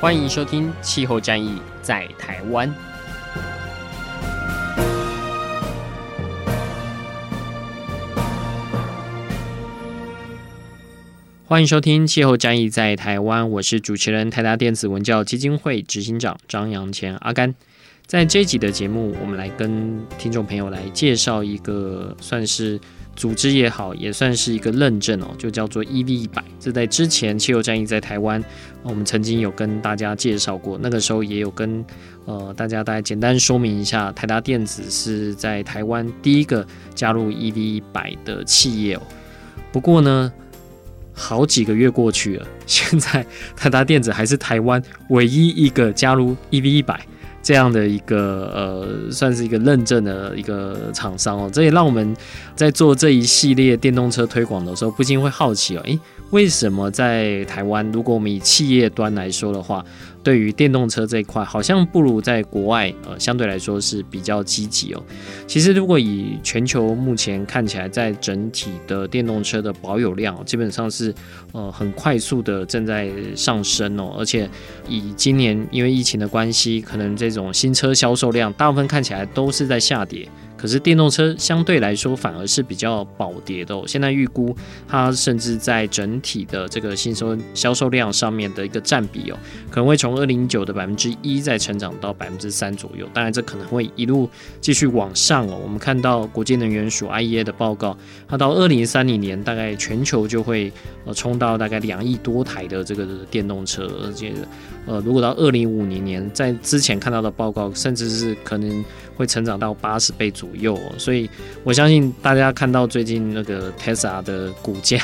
欢迎收听《气候战役在台湾》。欢迎收听《气候战役在台湾》，我是主持人台达电子文教基金会执行长张扬前阿甘。在这集的节目，我们来跟听众朋友来介绍一个算是。组织也好，也算是一个认证哦，就叫做 EV 一百。这在之前气候战役在台湾，我们曾经有跟大家介绍过。那个时候也有跟呃大家大概简单说明一下，台达电子是在台湾第一个加入 EV 一百的企业哦。不过呢，好几个月过去了，现在台达电子还是台湾唯一一个加入 EV 一百。这样的一个呃，算是一个认证的一个厂商哦，这也让我们在做这一系列电动车推广的时候，不禁会好奇哦，诶，为什么在台湾，如果我们以企业端来说的话，对于电动车这一块，好像不如在国外，呃，相对来说是比较积极哦。其实，如果以全球目前看起来，在整体的电动车的保有量，基本上是呃很快速的正在上升哦。而且，以今年因为疫情的关系，可能这种新车销售量大部分看起来都是在下跌。可是电动车相对来说反而是比较保跌的哦。现在预估它甚至在整体的这个新车销售量上面的一个占比哦，可能会从二零一九的百分之一再成长到百分之三左右。当然，这可能会一路继续往上哦。我们看到国际能源署 IEA 的报告，它到二零三零年大概全球就会呃冲到大概两亿多台的这个电动车，而且呃如果到二零五零年，在之前看到的报告，甚至是可能。会成长到八十倍左右哦，所以我相信大家看到最近那个 Tesla 的股价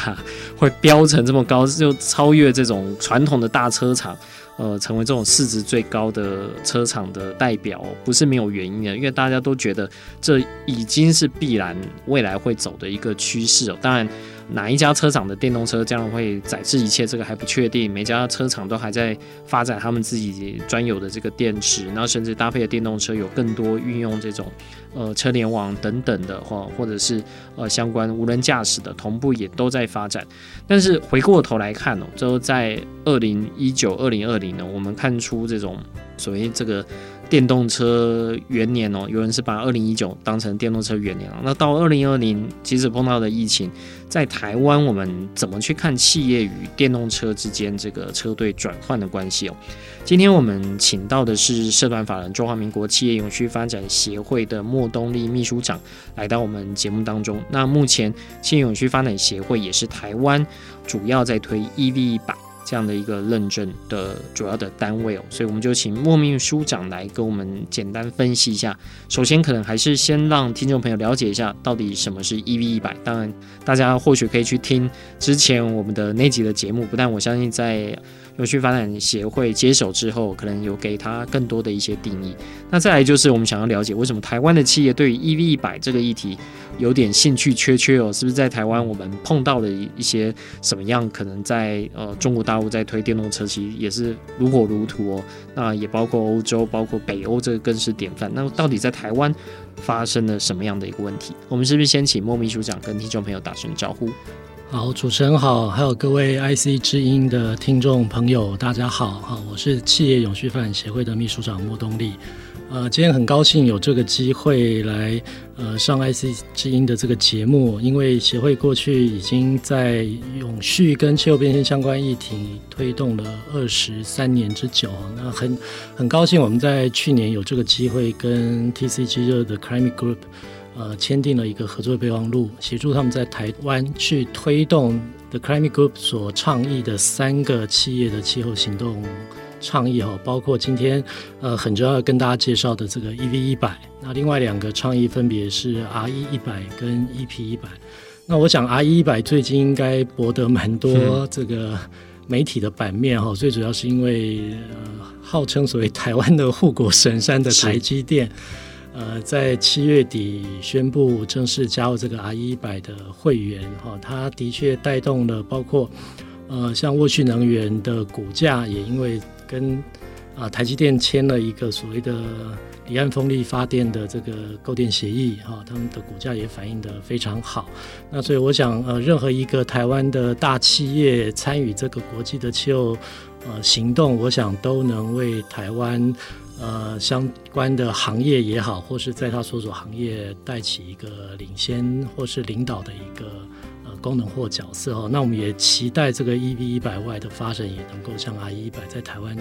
会飙成这么高，就超越这种传统的大车厂，呃，成为这种市值最高的车厂的代表，不是没有原因的，因为大家都觉得这已经是必然未来会走的一个趋势哦。当然。哪一家车厂的电动车将会宰制一切？这个还不确定。每家车厂都还在发展他们自己专有的这个电池，然后甚至搭配的电动车有更多运用这种呃车联网等等的话，或者是呃相关无人驾驶的同步也都在发展。但是回过头来看哦，就在二零一九、二零二零呢，我们看出这种所谓这个。电动车元年哦，有人是把二零一九当成电动车元年了。那到二零二零，即使碰到的疫情，在台湾我们怎么去看企业与电动车之间这个车队转换的关系哦？今天我们请到的是社团法人中华民国企业永续发展协会的莫东立秘书长来到我们节目当中。那目前企业永续发展协会也是台湾主要在推 EV 一百。这样的一个认证的主要的单位哦，所以我们就请莫秘书长来跟我们简单分析一下。首先，可能还是先让听众朋友了解一下，到底什么是 EV 一百。当然，大家或许可以去听之前我们的那集的节目，不但我相信在。永续发展协会接手之后，可能有给他更多的一些定义。那再来就是我们想要了解，为什么台湾的企业对于 EV 一百这个议题有点兴趣缺缺哦？是不是在台湾我们碰到了一些什么样？可能在呃中国大陆在推电动车，其实也是如火如荼哦。那也包括欧洲，包括北欧，这个更是典范。那到底在台湾发生了什么样的一个问题？我们是不是先请莫秘书长跟听众朋友打声招呼？好，主持人好，还有各位 IC 之音的听众朋友，大家好，好，我是企业永续发展协会的秘书长莫东立，呃，今天很高兴有这个机会来呃上 IC 之音的这个节目，因为协会过去已经在永续跟气候变迁相关议题推动了二十三年之久，那很很高兴我们在去年有这个机会跟 TCG 热的 Climate Group。呃，签订了一个合作备忘录，协助他们在台湾去推动 The Climate Group 所倡议的三个企业的气候行动倡议哈，包括今天呃很重要要跟大家介绍的这个 EV 一百，那另外两个倡议分别是 RE 一百跟 EP 一百。那我想 RE 一百最近应该博得蛮多这个。媒体的版面哈，最主要是因为呃，号称所谓台湾的护国神山的台积电，呃，在七月底宣布正式加入这个 RE 一百的会员哈，它的确带动了包括呃，像沃旭能源的股价也因为跟啊、台积电签了一个所谓的。离岸风力发电的这个购电协议，哈，他们的股价也反映得非常好。那所以我想，呃，任何一个台湾的大企业参与这个国际的气候呃行动，我想都能为台湾呃相关的行业也好，或是在他所属行业带起一个领先或是领导的一个呃功能或角色哦。那我们也期待这个 EV 一百 Y 的发展也能够像 RE 一百在台湾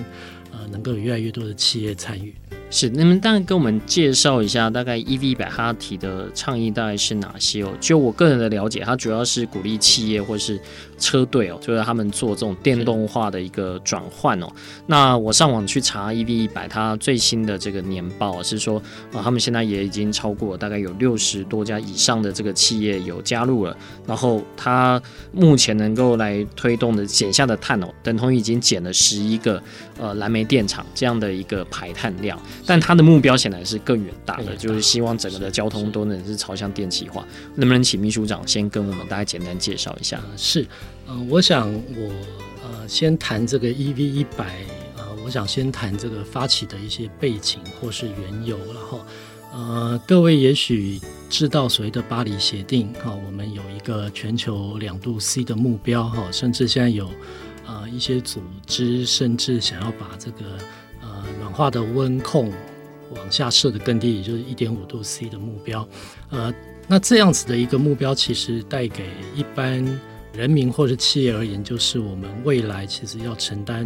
呃能够有越来越多的企业参与。是，那么当然跟我们介绍一下，大概 EV100 它提的倡议大概是哪些哦？就我个人的了解，它主要是鼓励企业或是车队哦，就是他们做这种电动化的一个转换哦。那我上网去查 EV100 它最新的这个年报是说，啊，他们现在也已经超过大概有六十多家以上的这个企业有加入了，然后它目前能够来推动的减下的碳哦，等同于已经减了十一个呃燃煤电厂这样的一个排碳量。但他的目标显然是更远大的，就是希望整个的交通都能是朝向电气化。能不能请秘书长先跟我们大家简单介绍一下？是，嗯、呃，我想我呃先谈这个 EV 一百，呃，我想先谈这个发起的一些背景或是缘由，然后呃，各位也许知道所谓的巴黎协定哈，我们有一个全球两度 C 的目标哈，甚至现在有呃一些组织甚至想要把这个。暖化的温控往下设的更低，也就是一点五度 C 的目标。呃，那这样子的一个目标，其实带给一般人民或者企业而言，就是我们未来其实要承担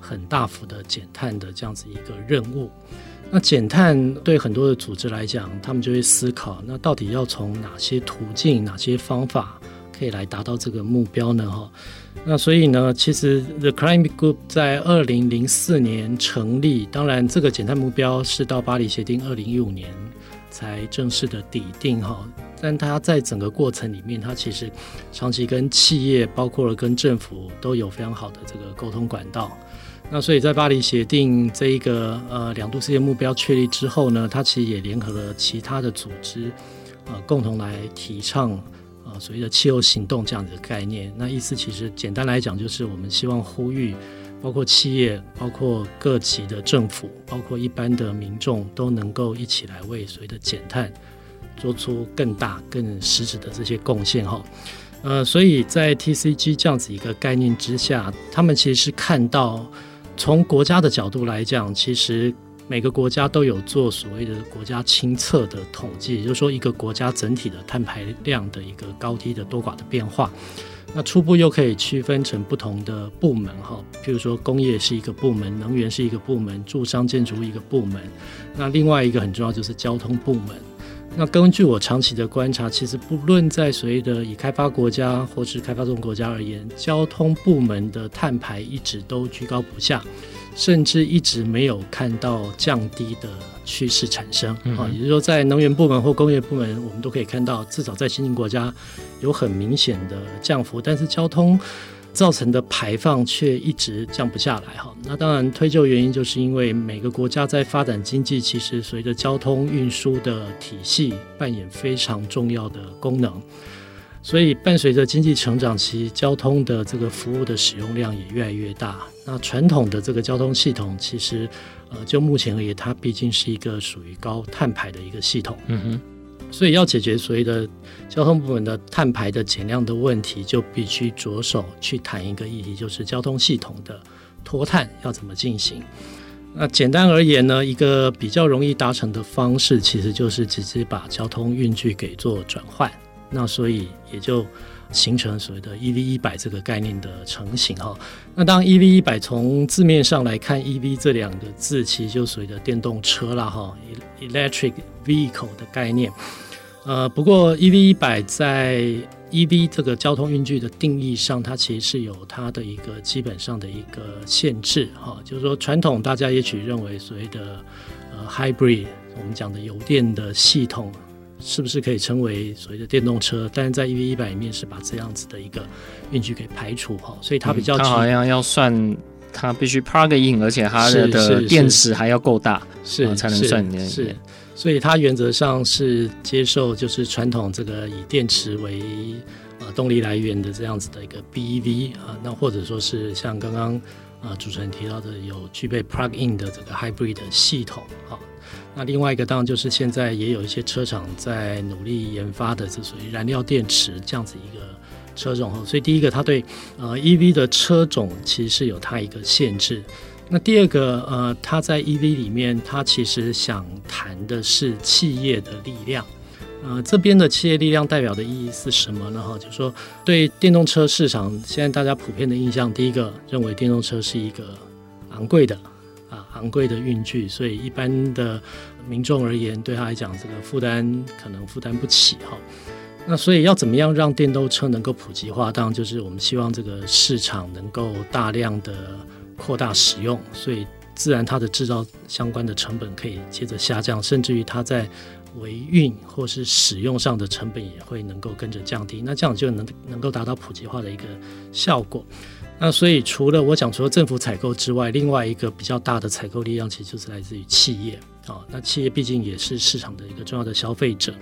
很大幅的减碳的这样子一个任务。那减碳对很多的组织来讲，他们就会思考，那到底要从哪些途径、哪些方法可以来达到这个目标呢？哈。那所以呢，其实 The Climate Group 在二零零四年成立，当然这个减碳目标是到巴黎协定二零一五年才正式的底定哈。但它在整个过程里面，它其实长期跟企业，包括了跟政府都有非常好的这个沟通管道。那所以在巴黎协定这一个呃两度世界目标确立之后呢，它其实也联合了其他的组织，呃，共同来提倡。所谓的气候行动这样子的概念，那意思其实简单来讲，就是我们希望呼吁，包括企业、包括各级的政府、包括一般的民众，都能够一起来为所谓的减碳做出更大、更实质的这些贡献哈。呃，所以在 TCG 这样子一个概念之下，他们其实是看到从国家的角度来讲，其实。每个国家都有做所谓的国家清测的统计，也就是说，一个国家整体的碳排量的一个高低的多寡的变化。那初步又可以区分成不同的部门，哈，譬如说工业是一个部门，能源是一个部门，住商建筑一个部门。那另外一个很重要就是交通部门。那根据我长期的观察，其实不论在所谓的以开发国家或是开发中国家而言，交通部门的碳排一直都居高不下。甚至一直没有看到降低的趋势产生啊，嗯、也就是说，在能源部门或工业部门，我们都可以看到，至少在新兴国家有很明显的降幅，但是交通造成的排放却一直降不下来哈。那当然，推究原因，就是因为每个国家在发展经济，其实随着交通运输的体系扮演非常重要的功能。所以，伴随着经济成长，期交通的这个服务的使用量也越来越大。那传统的这个交通系统，其实，呃，就目前而言，它毕竟是一个属于高碳排的一个系统。嗯哼。所以，要解决所谓的交通部门的碳排的减量的问题，就必须着手去谈一个议题，就是交通系统的脱碳要怎么进行。那简单而言呢，一个比较容易达成的方式，其实就是直接把交通运具给做转换。那所以也就形成所谓的 EV 一百这个概念的成型哈。那当 EV 一百从字面上来看，EV 这两个字其实就所谓的电动车啦哈，electric vehicle 的概念。呃，不过 EV 一百在 EV 这个交通运具的定义上，它其实是有它的一个基本上的一个限制哈。就是说，传统大家也许认为所谓的呃 hybrid，我们讲的油电的系统。是不是可以称为所谓的电动车？但是在 EV 一百里面是把这样子的一个运距给排除哈，所以它比较、嗯、它好像要算它必须 plug in，而且它的电池还要够大，是，才能算是。是，所以它原则上是接受就是传统这个以电池为呃动力来源的这样子的一个 BEV 啊，那或者说是像刚刚啊主持人提到的有具备 plug in 的这个 hybrid 的系统啊。那另外一个当然就是现在也有一些车厂在努力研发的，这属于燃料电池这样子一个车种哈。所以第一个，它对呃 EV 的车种其实是有它一个限制。那第二个呃，它在 EV 里面，它其实想谈的是企业的力量。呃，这边的企业力量代表的意义是什么呢？哈，就是说对电动车市场，现在大家普遍的印象，第一个认为电动车是一个昂贵的。昂贵的运具，所以一般的民众而言，对他来讲，这个负担可能负担不起哈。那所以要怎么样让电动车能够普及化？当然就是我们希望这个市场能够大量的扩大使用，所以自然它的制造相关的成本可以接着下降，甚至于它在维运或是使用上的成本也会能够跟着降低。那这样就能能够达到普及化的一个效果。那所以，除了我讲，除了政府采购之外，另外一个比较大的采购力量，其实就是来自于企业啊。那企业毕竟也是市场的一个重要的消费者。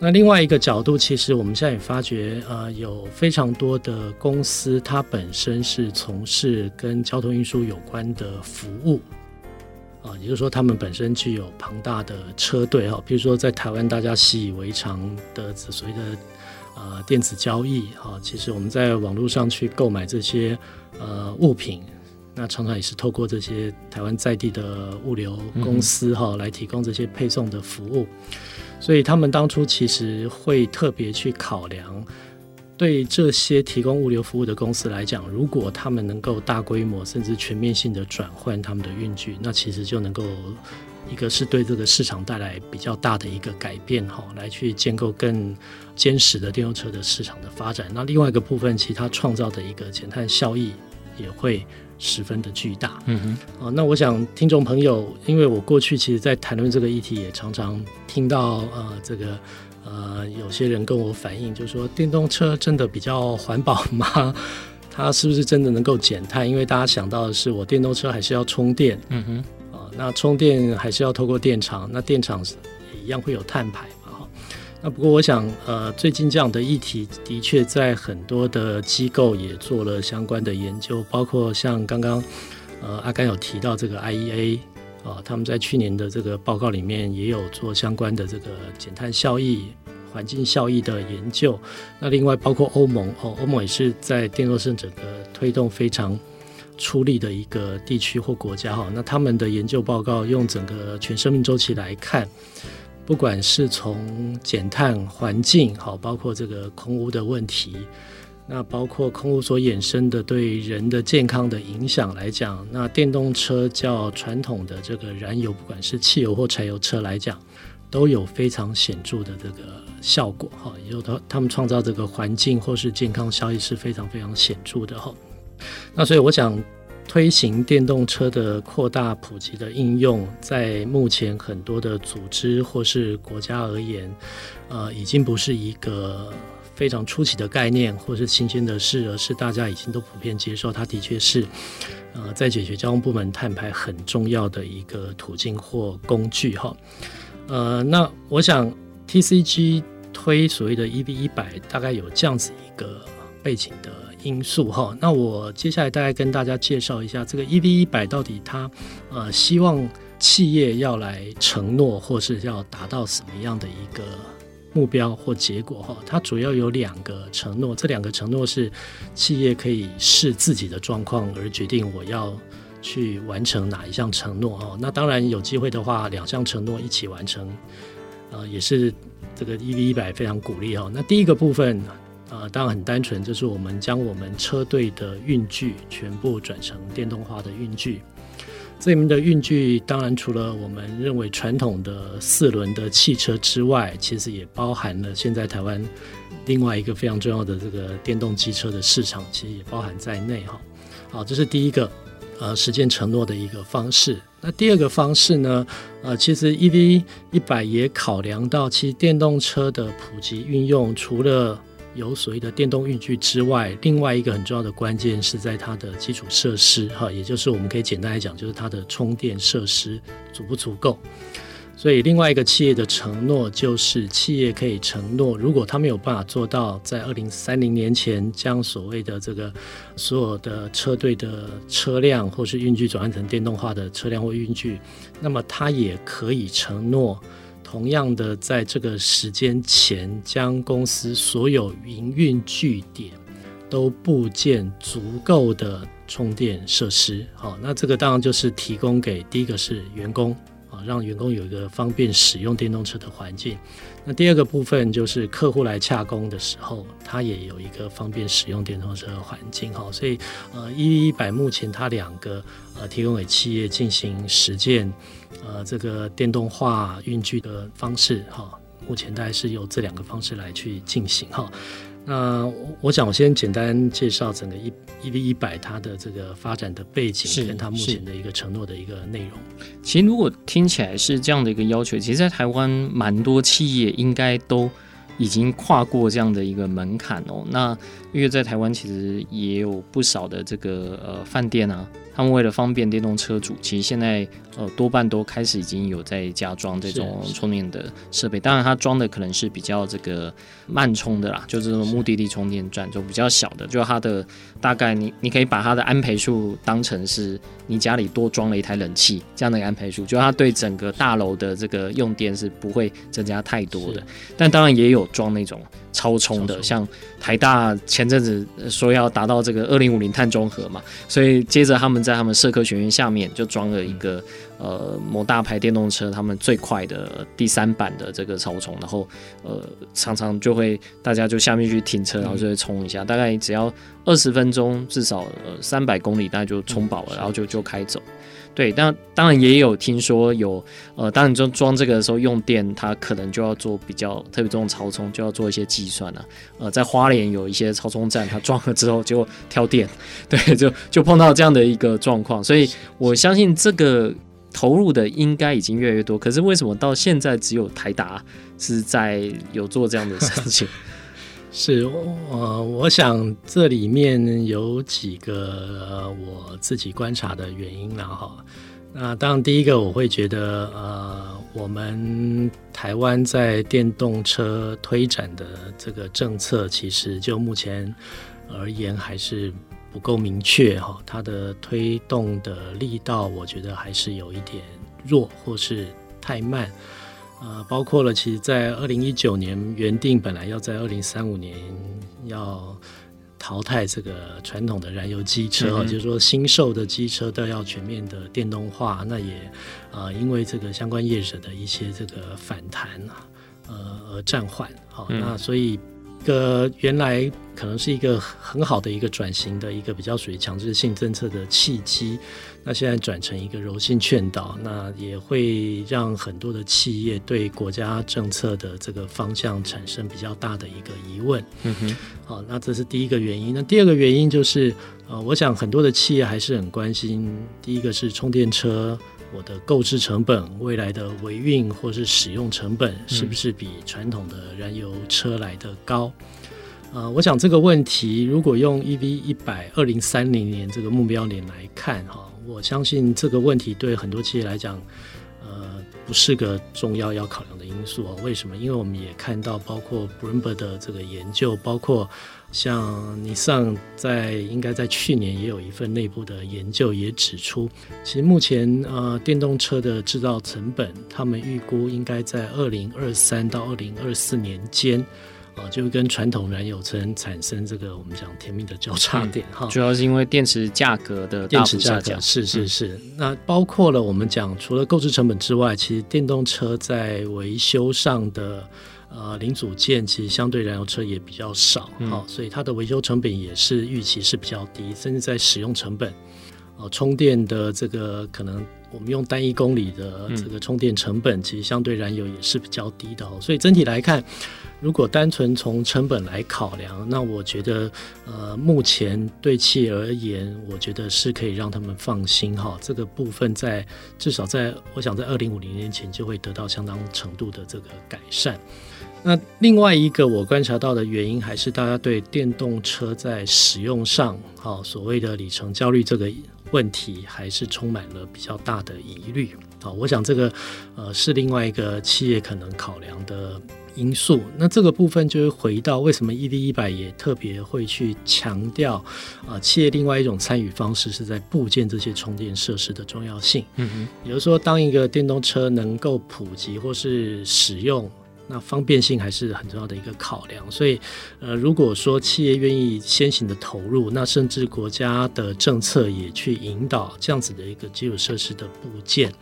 那另外一个角度，其实我们现在也发觉，呃，有非常多的公司，它本身是从事跟交通运输有关的服务啊，也就是说，他们本身具有庞大的车队哈。比如说，在台湾大家习以为常的所谓的。呃，电子交易哈，其实我们在网络上去购买这些呃物品，那常常也是透过这些台湾在地的物流公司哈来提供这些配送的服务，所以他们当初其实会特别去考量，对这些提供物流服务的公司来讲，如果他们能够大规模甚至全面性的转换他们的运具，那其实就能够。一个是对这个市场带来比较大的一个改变哈，来去建构更坚实的电动车的市场的发展。那另外一个部分，其他创造的一个减碳效益也会十分的巨大。嗯哼，啊，那我想听众朋友，因为我过去其实在谈论这个议题，也常常听到呃这个呃有些人跟我反映，就是说电动车真的比较环保吗？它是不是真的能够减碳？因为大家想到的是，我电动车还是要充电。嗯哼。那充电还是要透过电厂，那电厂也一样会有碳排嘛？哈。那不过我想，呃，最近这样的议题的确在很多的机构也做了相关的研究，包括像刚刚呃阿甘有提到这个 IEA 啊，他们在去年的这个报告里面也有做相关的这个减碳效益、环境效益的研究。那另外包括欧盟哦，欧盟也是在电动车整个推动非常。出力的一个地区或国家哈，那他们的研究报告用整个全生命周期来看，不管是从减碳、环境好，包括这个空污的问题，那包括空污所衍生的对人的健康的影响来讲，那电动车较传统的这个燃油，不管是汽油或柴油车来讲，都有非常显著的这个效果哈，也有他他们创造这个环境或是健康效益是非常非常显著的哈。那所以我想推行电动车的扩大普及的应用，在目前很多的组织或是国家而言，呃，已经不是一个非常初期的概念或是新鲜的事，而是大家已经都普遍接受，它的确是呃在解决交通部门碳排很重要的一个途径或工具哈。呃，那我想 TCG 推所谓的 EV 一百，大概有这样子一个背景的。因素哈，那我接下来大概跟大家介绍一下这个 EV 一百到底它呃希望企业要来承诺或是要达到什么样的一个目标或结果哈。它主要有两个承诺，这两个承诺是企业可以视自己的状况而决定我要去完成哪一项承诺哦。那当然有机会的话，两项承诺一起完成，呃，也是这个 EV 一百非常鼓励哈。那第一个部分。呃，当然很单纯，就是我们将我们车队的运具全部转成电动化的运具。这里面的运具，当然除了我们认为传统的四轮的汽车之外，其实也包含了现在台湾另外一个非常重要的这个电动机车的市场，其实也包含在内哈。好，这是第一个，呃实践承诺的一个方式。那第二个方式呢，呃，其实 EV 一百也考量到，其实电动车的普及运用，除了有所谓的电动运具之外，另外一个很重要的关键是在它的基础设施，哈，也就是我们可以简单来讲，就是它的充电设施足不足够。所以，另外一个企业的承诺就是，企业可以承诺，如果他没有办法做到在二零三零年前将所谓的这个所有的车队的车辆或是运具转换成电动化的车辆或运具，那么他也可以承诺。同样的，在这个时间前，将公司所有营运据点都布建足够的充电设施。好，那这个当然就是提供给第一个是员工啊。让员工有一个方便使用电动车的环境。那第二个部分就是客户来洽公的时候，他也有一个方便使用电动车的环境。哈，所以呃，EV100 目前它两个呃提供给企业进行实践，呃，这个电动化运具的方式。哈，目前大概是由这两个方式来去进行。哈。那我想，我先简单介绍整个 EV 一百它的这个发展的背景，跟它目前的一个承诺的一个内容。其实，如果听起来是这样的一个要求，其实，在台湾蛮多企业应该都已经跨过这样的一个门槛哦。那因为在台湾，其实也有不少的这个呃饭店啊。他们为了方便电动车主，其实现在呃多半都开始已经有在加装这种充电的设备。当然，它装的可能是比较这个慢充的啦，就是这种目的地充电站，就比较小的。就它的大概你你可以把它的安培数当成是你家里多装了一台冷气这样的安培数，就它对整个大楼的这个用电是不会增加太多的。但当然也有装那种。超充的，像台大前阵子说要达到这个二零五零碳中和嘛，所以接着他们在他们社科学院下面就装了一个呃某大牌电动车，他们最快的第三版的这个超充，然后呃常常就会大家就下面去停车，然后就会充一下，大概只要二十分钟，至少呃三百公里，大概就充饱了，然后就就开走。对，但当然也有听说有，呃，当你装装这个的时候用电，它可能就要做比较特别这种超充，就要做一些计算了。呃，在花莲有一些超充站，它装了之后就跳电，对，就就碰到这样的一个状况。所以我相信这个投入的应该已经越来越多。可是为什么到现在只有台达是在有做这样的事情？是，呃，我想这里面有几个我自己观察的原因了哈。那当然，第一个我会觉得，呃，我们台湾在电动车推展的这个政策，其实就目前而言还是不够明确哈。它的推动的力道，我觉得还是有一点弱，或是太慢。呃，包括了，其实，在二零一九年原定本来要在二零三五年要淘汰这个传统的燃油机车，嗯、就是说新售的机车都要全面的电动化。那也呃，因为这个相关业者的一些这个反弹啊，呃，而暂缓。好，嗯、那所以。一个原来可能是一个很好的一个转型的一个比较属于强制性政策的契机，那现在转成一个柔性劝导，那也会让很多的企业对国家政策的这个方向产生比较大的一个疑问。嗯哼，好，那这是第一个原因。那第二个原因就是，呃，我想很多的企业还是很关心，第一个是充电车。我的购置成本、未来的维运或是使用成本，是不是比传统的燃油车来得高？嗯、呃，我想这个问题，如果用 EV 一百二零三零年这个目标年来看，哈，我相信这个问题对很多企业来讲，呃，是个重要要考量的因素。为什么？因为我们也看到，包括 Bloomberg 的这个研究，包括。像尼桑在应该在去年也有一份内部的研究，也指出，其实目前呃电动车的制造成本，他们预估应该在二零二三到二零二四年间，啊、呃，就会跟传统燃油车产生这个我们讲甜蜜的交叉点哈。主要是因为电池价格的大幅下降，是是是。那包括了我们讲，除了购置成本之外，其实电动车在维修上的。呃，零组件其实相对燃油车也比较少，好、嗯哦，所以它的维修成本也是预期是比较低，甚至在使用成本，呃，充电的这个可能我们用单一公里的这个充电成本，其实相对燃油也是比较低的。所以整体来看，如果单纯从成本来考量，那我觉得呃，目前对企业而言，我觉得是可以让他们放心哈。这个部分在至少在我想在二零五零年前就会得到相当程度的这个改善。那另外一个我观察到的原因，还是大家对电动车在使用上，好所谓的里程焦虑这个问题，还是充满了比较大的疑虑。好，我想这个呃是另外一个企业可能考量的因素。那这个部分就是回到为什么 ED 一百也特别会去强调啊，企业另外一种参与方式是在部件这些充电设施的重要性。嗯哼，也就是说，当一个电动车能够普及或是使用。那方便性还是很重要的一个考量，所以，呃，如果说企业愿意先行的投入，那甚至国家的政策也去引导这样子的一个基础设施的部件，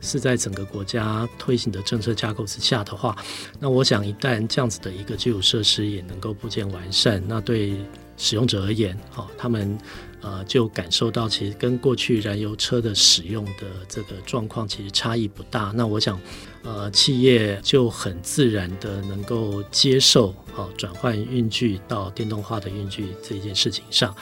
是在整个国家推行的政策架构之下的话，那我想一旦这样子的一个基础设施也能够部件完善，那对使用者而言，哦，他们。呃，就感受到其实跟过去燃油车的使用的这个状况其实差异不大。那我想，呃，企业就很自然的能够接受，好、哦、转换运具到电动化的运具这件事情上。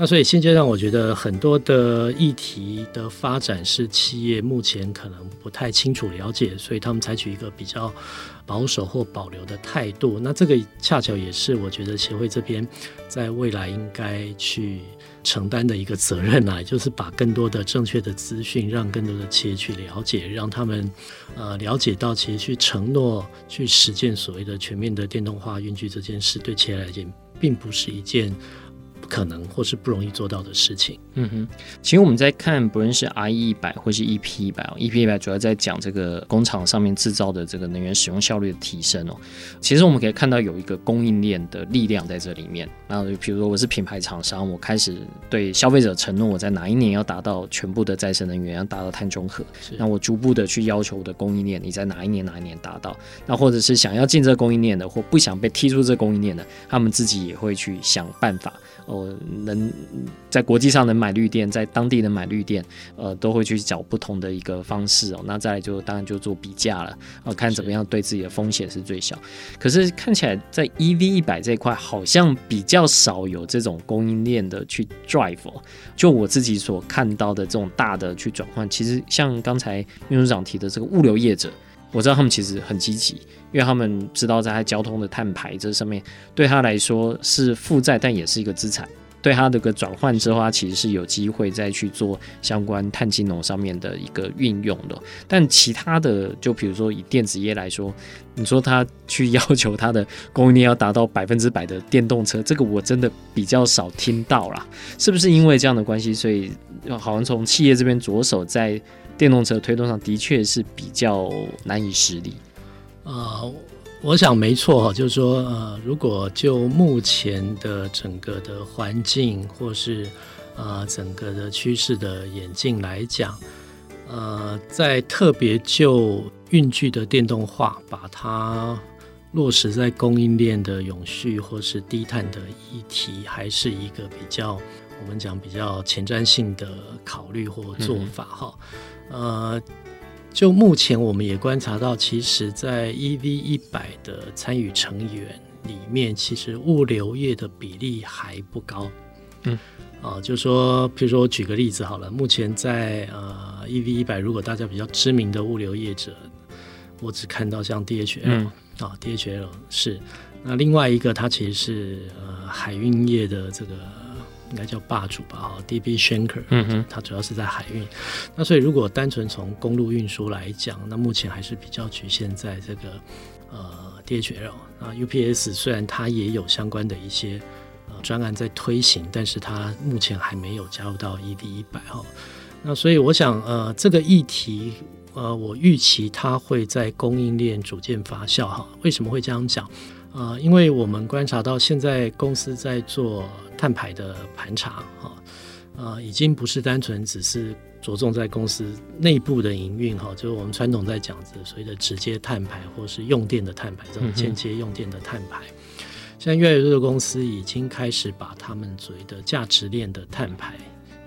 那所以现阶段，我觉得很多的议题的发展是企业目前可能不太清楚了解，所以他们采取一个比较保守或保留的态度。那这个恰巧也是我觉得协会这边在未来应该去。承担的一个责任啊，就是把更多的正确的资讯，让更多的企业去了解，让他们呃了解到，其实去承诺、去实践所谓的全面的电动化运具这件事，对企业来讲，并不是一件。可能或是不容易做到的事情。嗯哼，其实我们在看，不论是 IE 一百或是 EP 一百，EP 一百主要在讲这个工厂上面制造的这个能源使用效率的提升哦。其实我们可以看到有一个供应链的力量在这里面。那比如说我是品牌厂商，我开始对消费者承诺，我在哪一年要达到全部的再生能源，要达到碳中和。那我逐步的去要求我的供应链，你在哪一年哪一年达到？那或者是想要进这供应链的，或不想被踢出这供应链的，他们自己也会去想办法。哦，能在国际上能买绿电，在当地能买绿电，呃，都会去找不同的一个方式哦。那再来就当然就做比价了，呃，看怎么样对自己的风险是最小。可是看起来在 EV 一百这一块，好像比较少有这种供应链的去 drive 哦。就我自己所看到的这种大的去转换，其实像刚才秘书长提的这个物流业者。我知道他们其实很积极，因为他们知道在交通的碳排这上面对他来说是负债，但也是一个资产。对他的个转换之后，他其实是有机会再去做相关碳金融上面的一个运用的。但其他的，就比如说以电子业来说，你说他去要求他的供应链要达到百分之百的电动车，这个我真的比较少听到啦。是不是因为这样的关系，所以好像从企业这边着手在。电动车推动上的确是比较难以实力。呃，我想没错哈，就是说，呃，如果就目前的整个的环境或是呃整个的趋势的演进来讲，呃，在特别就运具的电动化，把它落实在供应链的永续或是低碳的议题，还是一个比较我们讲比较前瞻性的考虑或做法哈。嗯呃，就目前我们也观察到，其实，在 EV 一百的参与成员里面，其实物流业的比例还不高。嗯，啊、呃，就说，比如说我举个例子好了，目前在呃 EV 一百，如果大家比较知名的物流业者，我只看到像 DHL、嗯、啊，DHL 是，那另外一个它其实是呃海运业的这个。应该叫霸主吧，哈，DB Schenker，嗯哼，它主要是在海运。那所以如果单纯从公路运输来讲，那目前还是比较局限在这个呃 DHL。那 UPS 虽然它也有相关的一些呃专案在推行，但是它目前还没有加入到 ED 一百哈。那所以我想呃这个议题呃我预期它会在供应链逐渐发酵哈。为什么会这样讲？呃，因为我们观察到现在公司在做。碳排的盘查，哈，呃，已经不是单纯只是着重在公司内部的营运，哈，就是我们传统在讲的所谓的直接碳排，或是用电的碳排，这种间接用电的碳排。现在越来越多的公司已经开始把他们所谓的价值链的碳排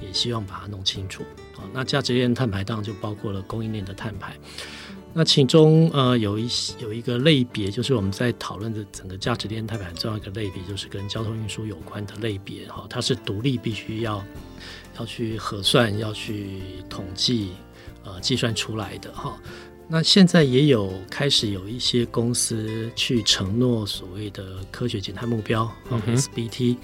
也希望把它弄清楚。啊，那价值链碳排当然就包括了供应链的碳排。那其中呃有一有一个类别，就是我们在讨论的整个价值链碳排很重要一个类别，就是跟交通运输有关的类别哈，它是独立必须要要去核算、要去统计、呃计算出来的哈。那现在也有开始有一些公司去承诺所谓的科学减碳目标，SBT。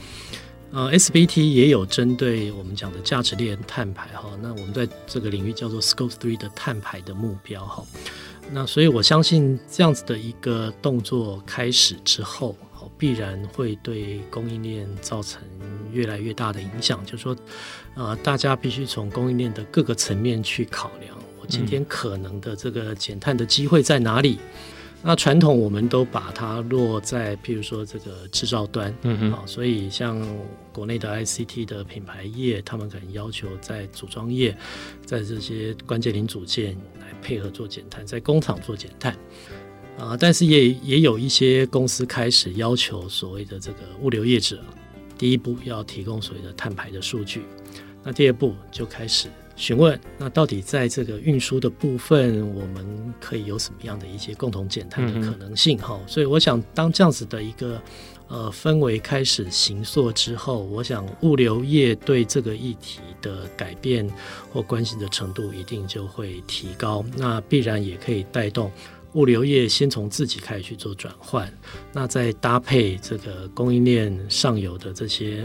呃，SBT 也有针对我们讲的价值链碳排哈，那我们在这个领域叫做 Scope Three 的碳排的目标哈。那所以我相信这样子的一个动作开始之后，必然会对供应链造成越来越大的影响。就是说，呃，大家必须从供应链的各个层面去考量，我今天可能的这个减碳的机会在哪里？那传统我们都把它落在，譬如说这个制造端，嗯嗯，好，所以像国内的 ICT 的品牌业，他们可能要求在组装业，在这些关键零组件来配合做减碳，在工厂做减碳，啊，但是也也有一些公司开始要求所谓的这个物流业者，第一步要提供所谓的碳排的数据，那第二步就开始。询问，那到底在这个运输的部分，我们可以有什么样的一些共同减碳的可能性？哈、嗯，所以我想，当这样子的一个呃氛围开始形塑之后，我想物流业对这个议题的改变或关心的程度一定就会提高，那必然也可以带动物流业先从自己开始去做转换，那再搭配这个供应链上游的这些。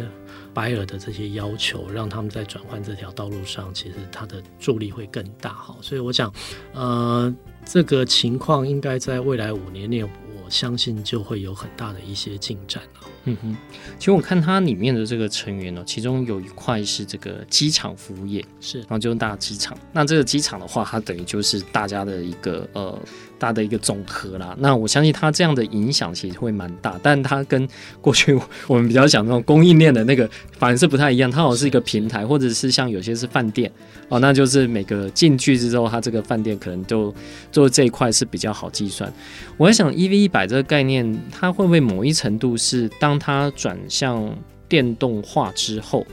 白尔的这些要求，让他们在转换这条道路上，其实它的助力会更大。哈，所以我想，呃，这个情况应该在未来五年内，我相信就会有很大的一些进展了。嗯哼，其实我看它里面的这个成员呢，其中有一块是这个机场服务业，是，然后就是大机场。那这个机场的话，它等于就是大家的一个呃。大的一个总和啦，那我相信它这样的影响其实会蛮大，但它跟过去我们比较讲那种供应链的那个反而是不太一样，它好像是一个平台，或者是像有些是饭店哦，那就是每个进去之后，它这个饭店可能就做这一块是比较好计算。我在想，EV 一百这个概念，它会不会某一程度是当它转向电动化之后？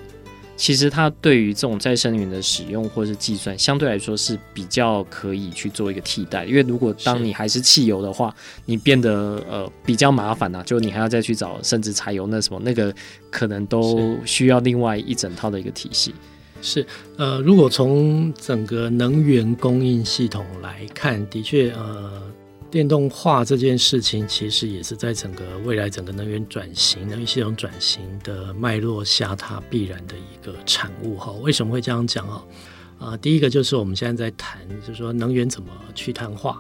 其实它对于这种再生能源的使用或是计算，相对来说是比较可以去做一个替代。因为如果当你还是汽油的话，你变得呃比较麻烦啊，就你还要再去找甚至柴油那什么那个，可能都需要另外一整套的一个体系。是呃，如果从整个能源供应系统来看，的确呃。电动化这件事情，其实也是在整个未来整个能源转型、能源系统转型的脉络下，它必然的一个产物哈。为什么会这样讲哈？啊，第一个就是我们现在在谈，就是说能源怎么去碳化。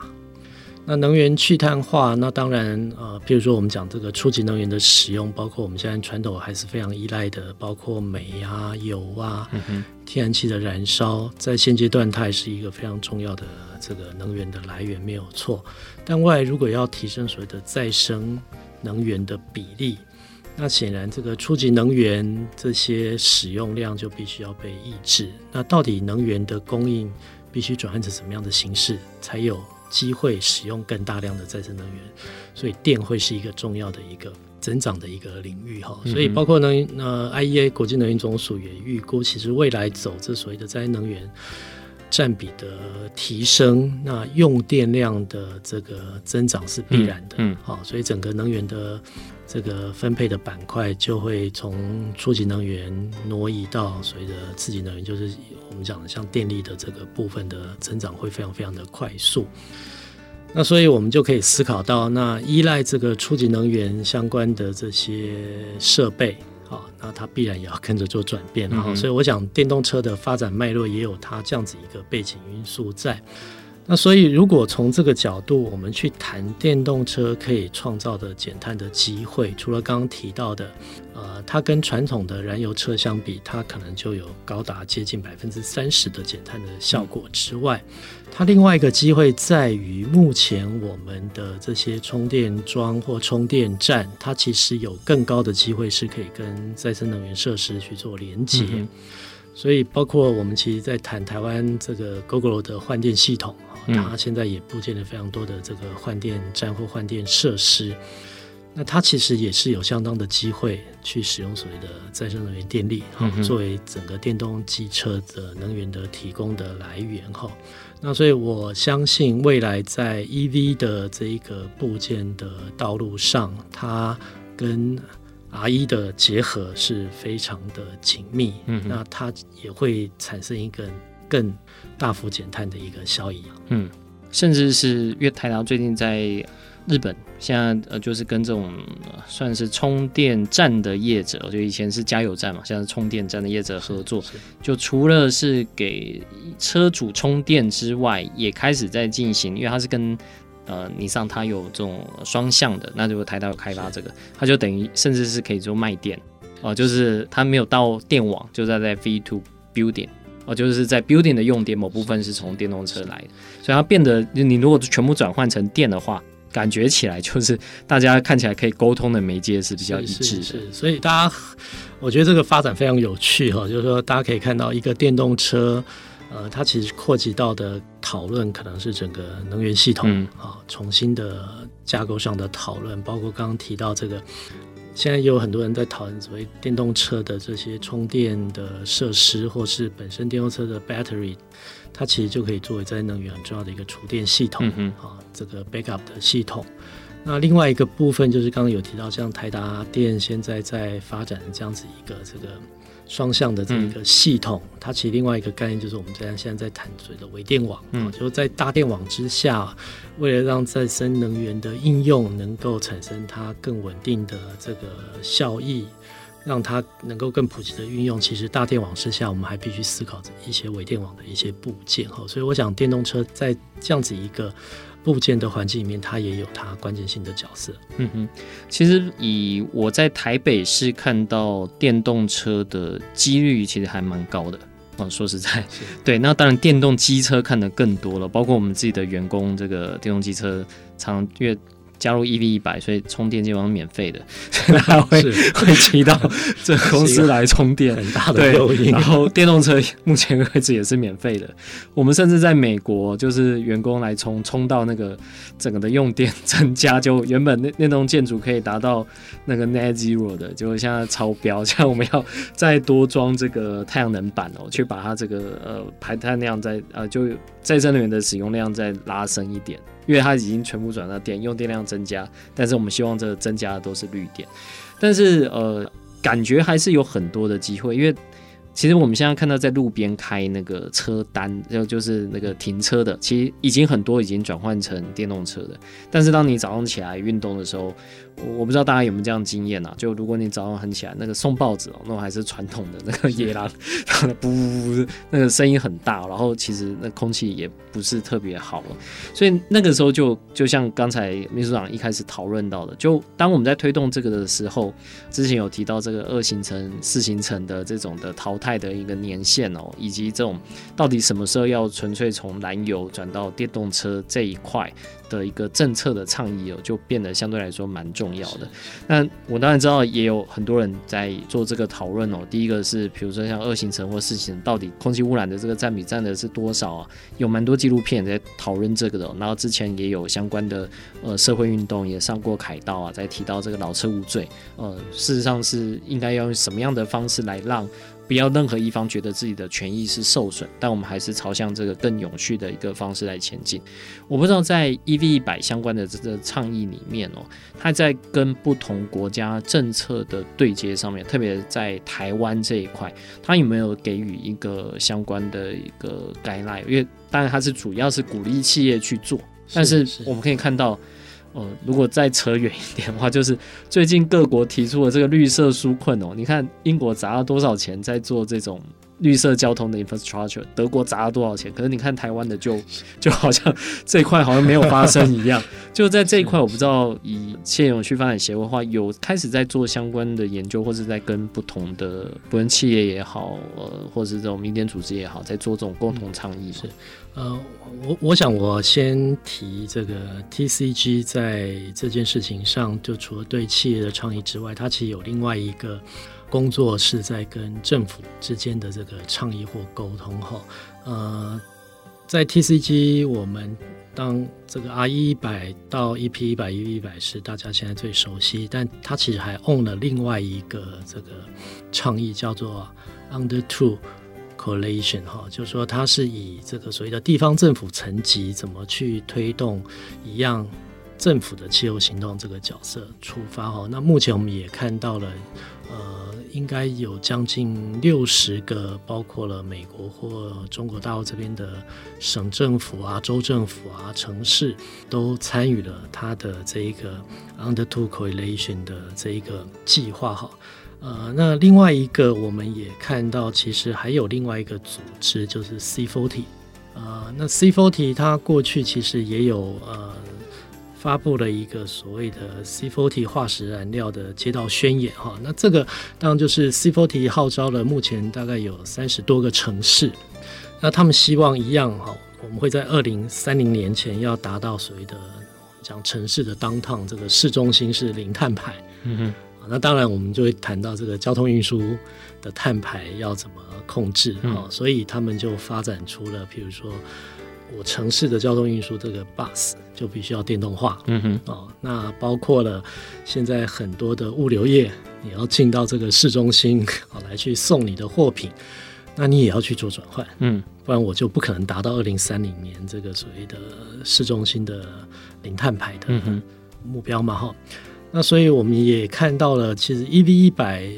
那能源去碳化，那当然呃，譬如说我们讲这个初级能源的使用，包括我们现在传统还是非常依赖的，包括煤啊、油啊、天然气的燃烧，在现阶段它也是一个非常重要的这个能源的来源，没有错。但未来如果要提升所谓的再生能源的比例，那显然这个初级能源这些使用量就必须要被抑制。那到底能源的供应必须转换成什么样的形式，才有机会使用更大量的再生能源？所以电会是一个重要的一个增长的一个领域哈。所以包括呢，那，IEA 国际能源总署也预估，其实未来走这所谓的再生能源。占比的提升，那用电量的这个增长是必然的，嗯，好、所以整个能源的这个分配的板块就会从初级能源挪移到所谓的次级能源，就是我们讲的像电力的这个部分的增长会非常非常的快速。那所以我们就可以思考到，那依赖这个初级能源相关的这些设备。啊，那它必然也要跟着做转变，然后，所以我想电动车的发展脉络也有它这样子一个背景因素在。那所以，如果从这个角度，我们去谈电动车可以创造的减碳的机会，除了刚刚提到的，呃，它跟传统的燃油车相比，它可能就有高达接近百分之三十的减碳的效果之外，它另外一个机会在于，目前我们的这些充电桩或充电站，它其实有更高的机会是可以跟再生能源设施去做连接。嗯所以，包括我们其实，在谈台湾这个 Google 的换电系统，它现在也布建了非常多的这个换电站或换电设施。那它其实也是有相当的机会去使用所谓的再生能源电力，哈、嗯，作为整个电动机车的能源的提供的来源，哈。那所以我相信未来在 EV 的这一个部件的道路上，它跟 R 一的结合是非常的紧密，嗯，那它也会产生一个更大幅减碳的一个效益，嗯，甚至是因为台达最近在。日本现在呃，就是跟这种算是充电站的业者，就以前是加油站嘛，现在是充电站的业者合作，就除了是给车主充电之外，也开始在进行，因为它是跟呃，尼桑它有这种双向的，那就台达有开发这个，它就等于甚至是可以做卖电哦、呃，就是它没有到电网，就在在 V two Building 哦、呃，就是在 Building 的用电某部分是从电动车来的，所以它变得你如果全部转换成电的话。感觉起来就是大家看起来可以沟通的媒介是比较一致的，是，是，是，所以大家我觉得这个发展非常有趣哈，就是说大家可以看到一个电动车，呃，它其实扩及到的讨论可能是整个能源系统啊、嗯、重新的架构上的讨论，包括刚刚提到这个，现在也有很多人在讨论所谓电动车的这些充电的设施，或是本身电动车的 battery。它其实就可以作为再生能源很重要的一个储电系统，啊、嗯，这个 backup 的系统。那另外一个部分就是刚刚有提到，像台达电现在在发展这样子一个这个双向的这一个系统，嗯、它其实另外一个概念就是我们现在现在在谈所谓的微电网，嗯，就是在大电网之下，为了让再生能源的应用能够产生它更稳定的这个效益。让它能够更普及的运用，其实大电网之下，我们还必须思考一些微电网的一些部件哈。所以我想，电动车在这样子一个部件的环境里面，它也有它关键性的角色。嗯哼，其实以我在台北市看到电动车的几率，其实还蛮高的。哦，说实在，对，那当然电动机车看得更多了，包括我们自己的员工，这个电动机车常越。加入 EV 一百，所以充电基本上免费的，所以他会会骑到 这公司来充电，很大的诱因。然后电动车 目前为止也是免费的。我们甚至在美国，就是员工来充，充到那个整个的用电增加，就原本那那栋建筑可以达到那个 Net Zero 的，结果现在超标。现在我们要再多装这个太阳能板哦，去把它这个呃排碳量再呃就再生能源的使用量再拉升一点。因为它已经全部转到电，用电量增加，但是我们希望这增加的都是绿电，但是呃，感觉还是有很多的机会，因为。其实我们现在看到在路边开那个车单，就就是那个停车的，其实已经很多已经转换成电动车的。但是当你早上起来运动的时候，我不知道大家有没有这样经验啊？就如果你早上很起来，那个送报纸哦，那种还是传统的那个野狼，噗噗，那个声音很大，然后其实那空气也不是特别好。所以那个时候就就像刚才秘书长一开始讨论到的，就当我们在推动这个的时候，之前有提到这个二行程、四行程的这种的淘汰。的一个年限哦，以及这种到底什么时候要纯粹从燃油转到电动车这一块的一个政策的倡议哦，就变得相对来说蛮重要的。那我当然知道也有很多人在做这个讨论哦。第一个是，比如说像二行程或四行程，到底空气污染的这个占比占的是多少啊？有蛮多纪录片在讨论这个的。然后之前也有相关的呃社会运动也上过凯道啊，在提到这个老车无罪。呃，事实上是应该要用什么样的方式来让不要任何一方觉得自己的权益是受损，但我们还是朝向这个更永续的一个方式来前进。我不知道在 EV 一百相关的这个倡议里面哦，它在跟不同国家政策的对接上面，特别在台湾这一块，它有没有给予一个相关的一个 guideline？因为当然它是主要是鼓励企业去做，但是我们可以看到。呃，如果再扯远一点的话，就是最近各国提出了这个绿色纾困哦，你看英国砸了多少钱在做这种。绿色交通的 infrastructure，德国砸了多少钱？可是你看台湾的就 就好像这一块好像没有发生一样。就在这一块，我不知道以企业永续发展协会的话，有开始在做相关的研究，或是在跟不同的不论企业也好，呃，或是这种民间组织也好，在做这种共同倡议。是，呃，我我想我先提这个 TCG 在这件事情上，就除了对企业的倡议之外，它其实有另外一个。工作是在跟政府之间的这个倡议或沟通哈，呃，在 TCG 我们当这个 R 一百到 EP 一百 EP 一百是大家现在最熟悉，但它其实还 own 了另外一个这个倡议，叫做 Under Two Coalition 哈，就是说它是以这个所谓的地方政府层级怎么去推动一样政府的气候行动这个角色出发哈。那目前我们也看到了，呃。应该有将近六十个，包括了美国或中国大陆这边的省政府啊、州政府啊、城市，都参与了他的这一个 Under Two Coalition 的这一个计划哈。呃，那另外一个我们也看到，其实还有另外一个组织，就是 C40。呃，那 C40 它过去其实也有呃。发布了一个所谓的 C40 化石燃料的街道宣言，哈，那这个当然就是 C40 号召了目前大概有三十多个城市，那他们希望一样，哈，我们会在二零三零年前要达到所谓的讲城市的 downtown 这个市中心是零碳排，嗯哼，那当然我们就会谈到这个交通运输的碳排要怎么控制，哈，所以他们就发展出了，譬如说。我城市的交通运输这个 bus 就必须要电动化，嗯哼，哦，那包括了现在很多的物流业，你要进到这个市中心，好来去送你的货品，那你也要去做转换，嗯，不然我就不可能达到二零三零年这个所谓的市中心的零碳排的目标嘛，哈，那所以我们也看到了，其实 EV 一百，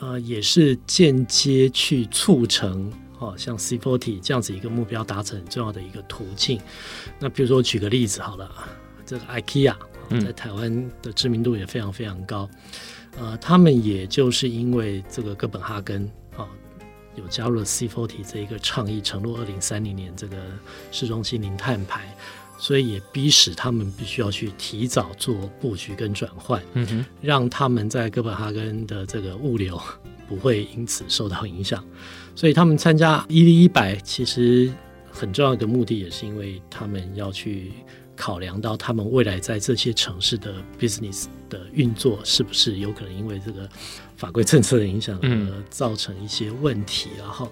呃，也是间接去促成。哦，像 C40 这样子一个目标达成很重要的一个途径。那比如说，我举个例子好了，这个 IKEA 在台湾的知名度也非常非常高。嗯、呃，他们也就是因为这个哥本哈根啊，有加入了 C40 这一个倡议，承诺二零三零年这个市中心零碳排，所以也逼使他们必须要去提早做布局跟转换，嗯哼，让他们在哥本哈根的这个物流不会因此受到影响。所以他们参加 EV 一百，其实很重要的目的也是因为他们要去考量到他们未来在这些城市的 business 的运作是不是有可能因为这个法规政策的影响而造成一些问题。然后，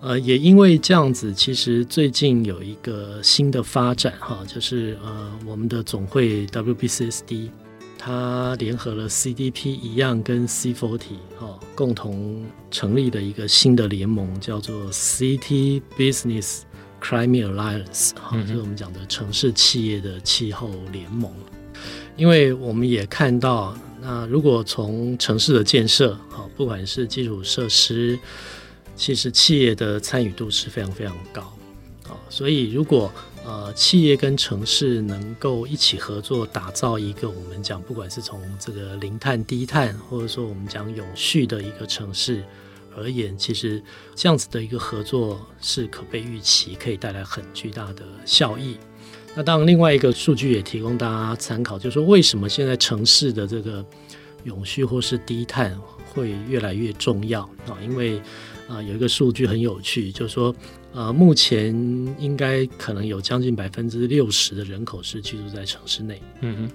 呃，也因为这样子，其实最近有一个新的发展哈，就是呃，我们的总会 WBCSD。他联合了 CDP 一样跟 C40 哈共同成立的一个新的联盟，叫做 City Business Climate Alliance 哈，就是我们讲的城市企业的气候联盟。因为我们也看到，那如果从城市的建设哈，不管是基础设施，其实企业的参与度是非常非常高啊，所以如果呃，企业跟城市能够一起合作，打造一个我们讲，不管是从这个零碳、低碳，或者说我们讲永续的一个城市而言，其实这样子的一个合作是可被预期，可以带来很巨大的效益。那当然，另外一个数据也提供大家参考，就是说为什么现在城市的这个永续或是低碳会越来越重要啊？因为啊、有一个数据很有趣，就是说。呃，目前应该可能有将近百分之六十的人口是居住在城市内。嗯哼，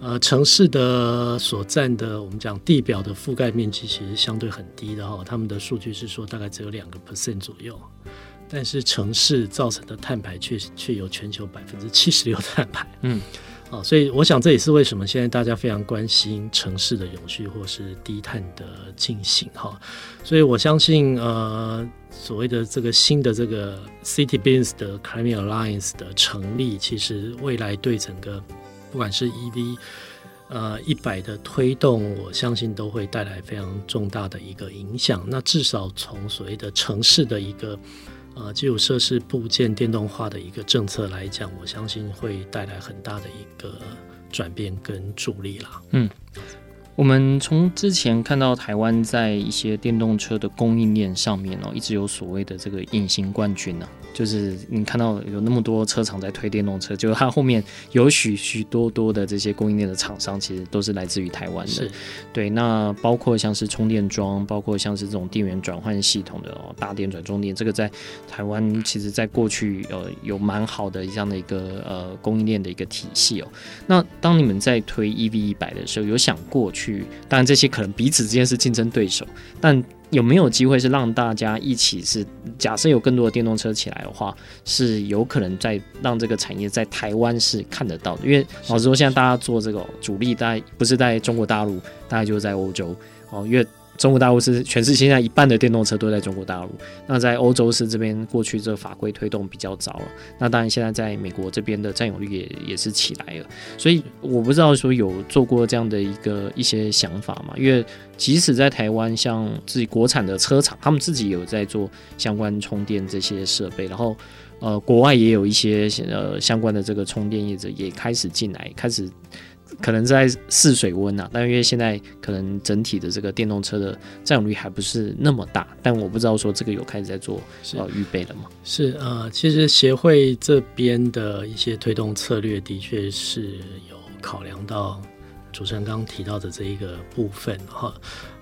呃，城市的所占的我们讲地表的覆盖面积其实相对很低的哈，他们的数据是说大概只有两个 percent 左右，但是城市造成的碳排却却有全球百分之七十六的碳排。嗯。啊，所以我想这也是为什么现在大家非常关心城市的永续或是低碳的进行哈。所以我相信，呃，所谓的这个新的这个 City Bins 的 Climate Alliance 的成立，其实未来对整个不管是 EV 呃一百的推动，我相信都会带来非常重大的一个影响。那至少从所谓的城市的一个呃，基础设施部件电动化的一个政策来讲，我相信会带来很大的一个转变跟助力啦。嗯。我们从之前看到台湾在一些电动车的供应链上面哦，一直有所谓的这个隐形冠军呢、就是你看到有那么多车厂在推电动车，就是它后面有许许多多的这些供应链的厂商，其实都是来自于台湾的。对，那包括像是充电桩，包括像是这种电源转换系统的哦，大电转中电，这个在台湾其实在过去呃有蛮好的这样的一个呃供应链的一个体系哦。那当你们在推 EV 一百的时候，有想过？去，当然这些可能彼此之间是竞争对手，但有没有机会是让大家一起是假设有更多的电动车起来的话，是有可能在让这个产业在台湾是看得到的？因为老实说，现在大家做这个主力，大概不是在中国大陆，大概就是在欧洲哦，因为。中国大陆是全世界现在一半的电动车都在中国大陆，那在欧洲是这边过去这个法规推动比较早了，那当然现在在美国这边的占有率也也是起来了，所以我不知道说有做过这样的一个一些想法嘛？因为即使在台湾，像自己国产的车厂，他们自己有在做相关充电这些设备，然后呃，国外也有一些呃相关的这个充电业者也开始进来，开始。可能在试水温啊，但因为现在可能整体的这个电动车的占有率还不是那么大，但我不知道说这个有开始在做呃预备了吗？是呃，其实协会这边的一些推动策略的确是有考量到主持人刚刚提到的这一个部分哈。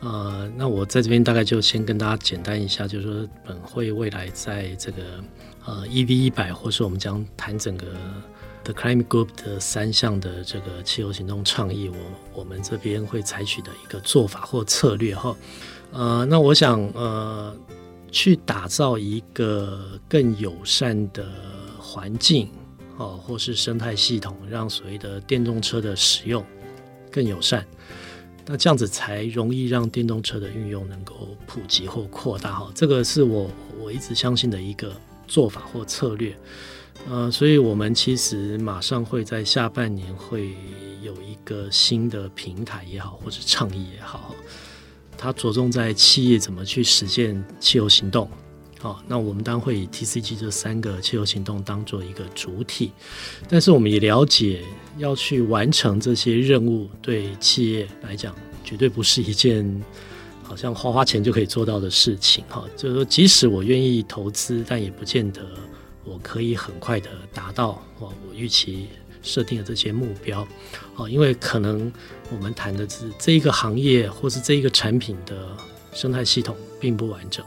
呃，那我在这边大概就先跟大家简单一下，就是说本会未来在这个呃 EV 一百，或是我们将谈整个。The Climate Group 的三项的这个气候行动倡议，我我们这边会采取的一个做法或策略哈，呃，那我想呃，去打造一个更友善的环境哦，或是生态系统，让所谓的电动车的使用更友善，那这样子才容易让电动车的运用能够普及或扩大哈，这个是我我一直相信的一个做法或策略。呃，所以我们其实马上会在下半年会有一个新的平台也好，或者倡议也好，它着重在企业怎么去实现气候行动。好，那我们当然会以 TCG 这三个气候行动当做一个主体，但是我们也了解要去完成这些任务，对企业来讲绝对不是一件好像花花钱就可以做到的事情。哈，就是说，即使我愿意投资，但也不见得。我可以很快的达到我预期设定的这些目标，哦，因为可能我们谈的是这一个行业或是这一个产品的生态系统并不完整，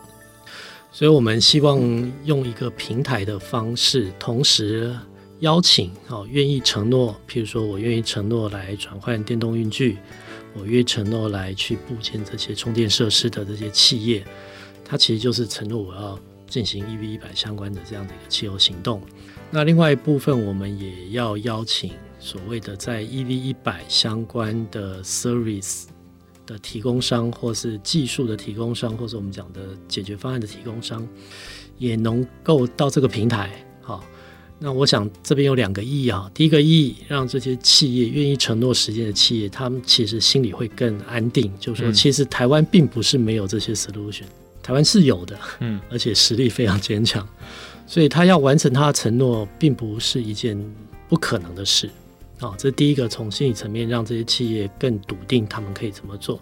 所以我们希望用一个平台的方式，同时邀请哦愿意承诺，譬如说我愿意承诺来转换电动运具，我愿意承诺来去布建这些充电设施的这些企业，它其实就是承诺我要。进行 EV 一百相关的这样的一个气候行动，那另外一部分我们也要邀请所谓的在 EV 一百相关的 service 的提供商，或是技术的提供商，或是我们讲的解决方案的提供商，也能够到这个平台。好，那我想这边有两个意义啊，第一个意义让这些企业愿意承诺时间的企业，他们其实心里会更安定，就是说其实台湾并不是没有这些 solution。台湾是有的，嗯，而且实力非常坚强，所以他要完成他的承诺，并不是一件不可能的事。啊，这第一个从心理层面让这些企业更笃定他们可以怎么做。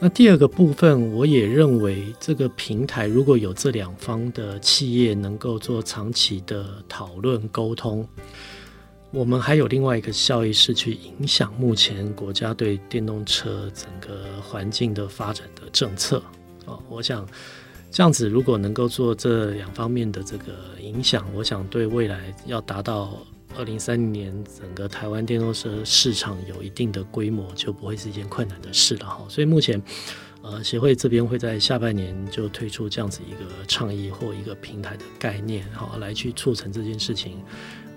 那第二个部分，我也认为这个平台如果有这两方的企业能够做长期的讨论沟通，我们还有另外一个效益是去影响目前国家对电动车整个环境的发展的政策。我想这样子，如果能够做这两方面的这个影响，我想对未来要达到二零三零年整个台湾电动车市场有一定的规模，就不会是一件困难的事了哈。所以目前，呃，协会这边会在下半年就推出这样子一个倡议或一个平台的概念，好，来去促成这件事情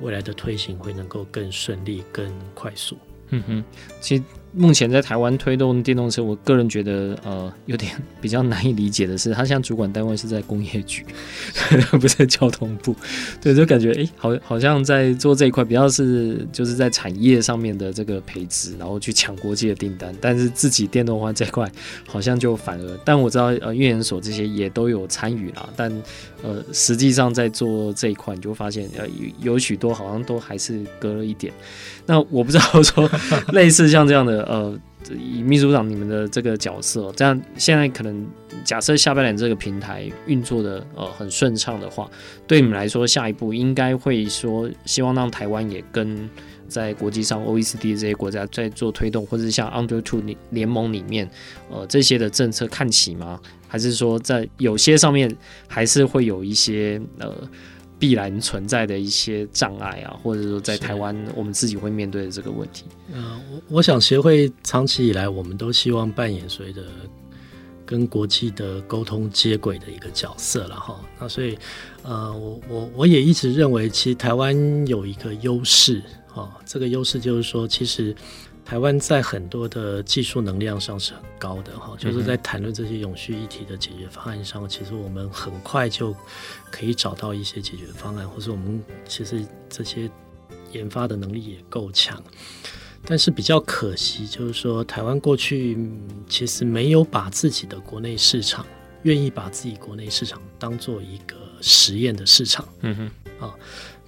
未来的推行会能够更顺利、更快速。嗯哼，其实。目前在台湾推动电动车，我个人觉得呃有点比较难以理解的是，它像主管单位是在工业局，不是交通部，对，就感觉哎、好好像在做这一块比较是就是在产业上面的这个培植，然后去抢国际的订单，但是自己电动化这块好像就反而，但我知道呃运研所这些也都有参与啦，但呃实际上在做这一块，你就发现呃有有许多好像都还是隔了一点。那我不知道说 类似像这样的。呃，以秘书长你们的这个角色，这样现在可能假设下半年这个平台运作的呃很顺畅的话，对你们来说，下一步应该会说希望让台湾也跟在国际上 OECD 这些国家在做推动，或者像 Under Two 联盟里面呃这些的政策看齐吗？还是说在有些上面还是会有一些呃？必然存在的一些障碍啊，或者说在台湾我们自己会面对的这个问题。嗯、呃，我我想协会长期以来，我们都希望扮演所谓的跟国际的沟通接轨的一个角色了哈。那所以，呃，我我我也一直认为，其实台湾有一个优势啊，这个优势就是说，其实台湾在很多的技术能量上是很高的哈，就是在谈论这些永续议题的解决方案上，其实我们很快就可以找到一些解决方案，或是我们其实这些研发的能力也够强。但是比较可惜，就是说台湾过去其实没有把自己的国内市场，愿意把自己国内市场当做一个实验的市场。嗯哼，啊，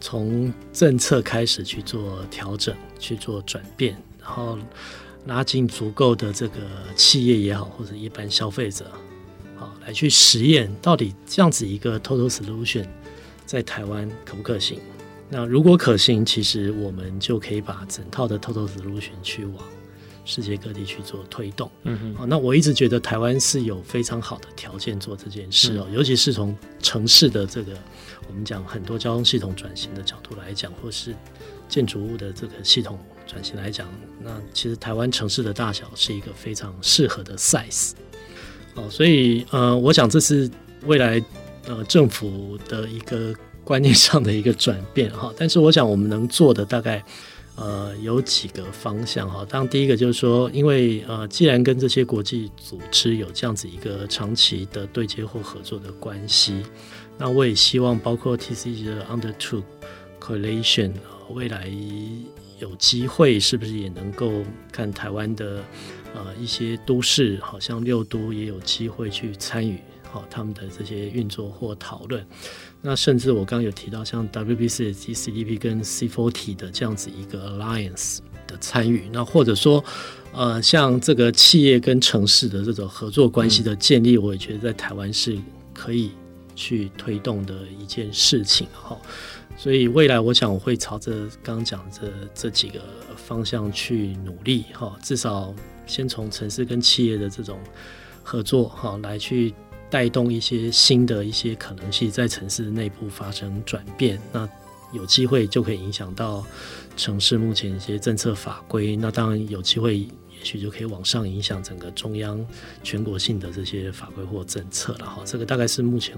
从政策开始去做调整，去做转变，然后拉进足够的这个企业也好，或者一般消费者，啊，来去实验到底这样子一个 total solution 在台湾可不可行？那如果可行，其实我们就可以把整套的 Total Solution 去往世界各地去做推动。嗯哼，那我一直觉得台湾是有非常好的条件做这件事哦，嗯、尤其是从城市的这个我们讲很多交通系统转型的角度来讲，或是建筑物的这个系统转型来讲，那其实台湾城市的大小是一个非常适合的 size。哦，所以呃，我想这是未来呃政府的一个。观念上的一个转变哈，但是我想我们能做的大概呃有几个方向哈。当第一个就是说，因为呃既然跟这些国际组织有这样子一个长期的对接或合作的关系，那我也希望包括 TCG 的 Under2 Coalition 未来有机会是不是也能够看台湾的呃一些都市，好像六都也有机会去参与好他们的这些运作或讨论。那甚至我刚刚有提到，像 WBC GCDP 跟 C40 的这样子一个 alliance 的参与，那或者说，呃，像这个企业跟城市的这种合作关系的建立，我也觉得在台湾是可以去推动的一件事情哈。所以未来我想我会朝着刚刚讲这这几个方向去努力哈，至少先从城市跟企业的这种合作哈来去。带动一些新的一些可能性在城市内部发生转变，那有机会就可以影响到城市目前一些政策法规，那当然有机会也许就可以往上影响整个中央全国性的这些法规或政策了哈。这个大概是目前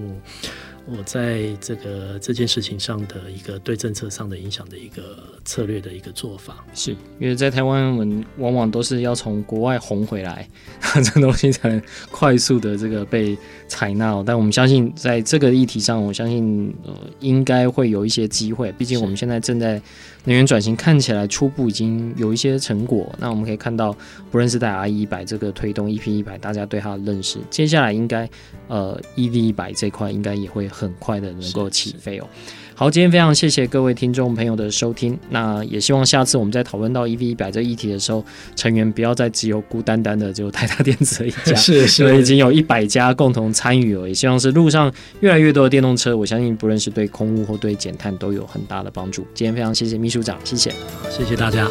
我在这个这件事情上的一个对政策上的影响的一个策略的一个做法，是因为在台湾我们往往都是要从国外红回来，这东西才能快速的这个被采纳。但我们相信在这个议题上，我相信呃应该会有一些机会。毕竟我们现在正在能源转型，看起来初步已经有一些成果。那我们可以看到，不论是在 RE100 这个推动 EP 一百大家对它的认识，接下来应该呃 EV 一百这块应该也会。很快的能够起飞哦。好，今天非常谢谢各位听众朋友的收听。那也希望下次我们在讨论到 EV100 这议题的时候，成员不要再只有孤单单的就台达电子一家，是，是，已经有一百家共同参与了。也希望是路上越来越多的电动车，我相信不论是对空污或对减碳都有很大的帮助。今天非常谢谢秘书长，谢谢，谢谢大家。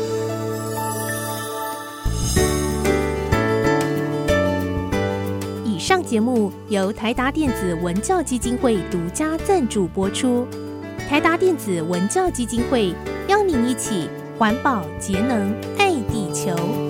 上节目由台达电子文教基金会独家赞助播出。台达电子文教基金会邀您一起环保节能爱地球。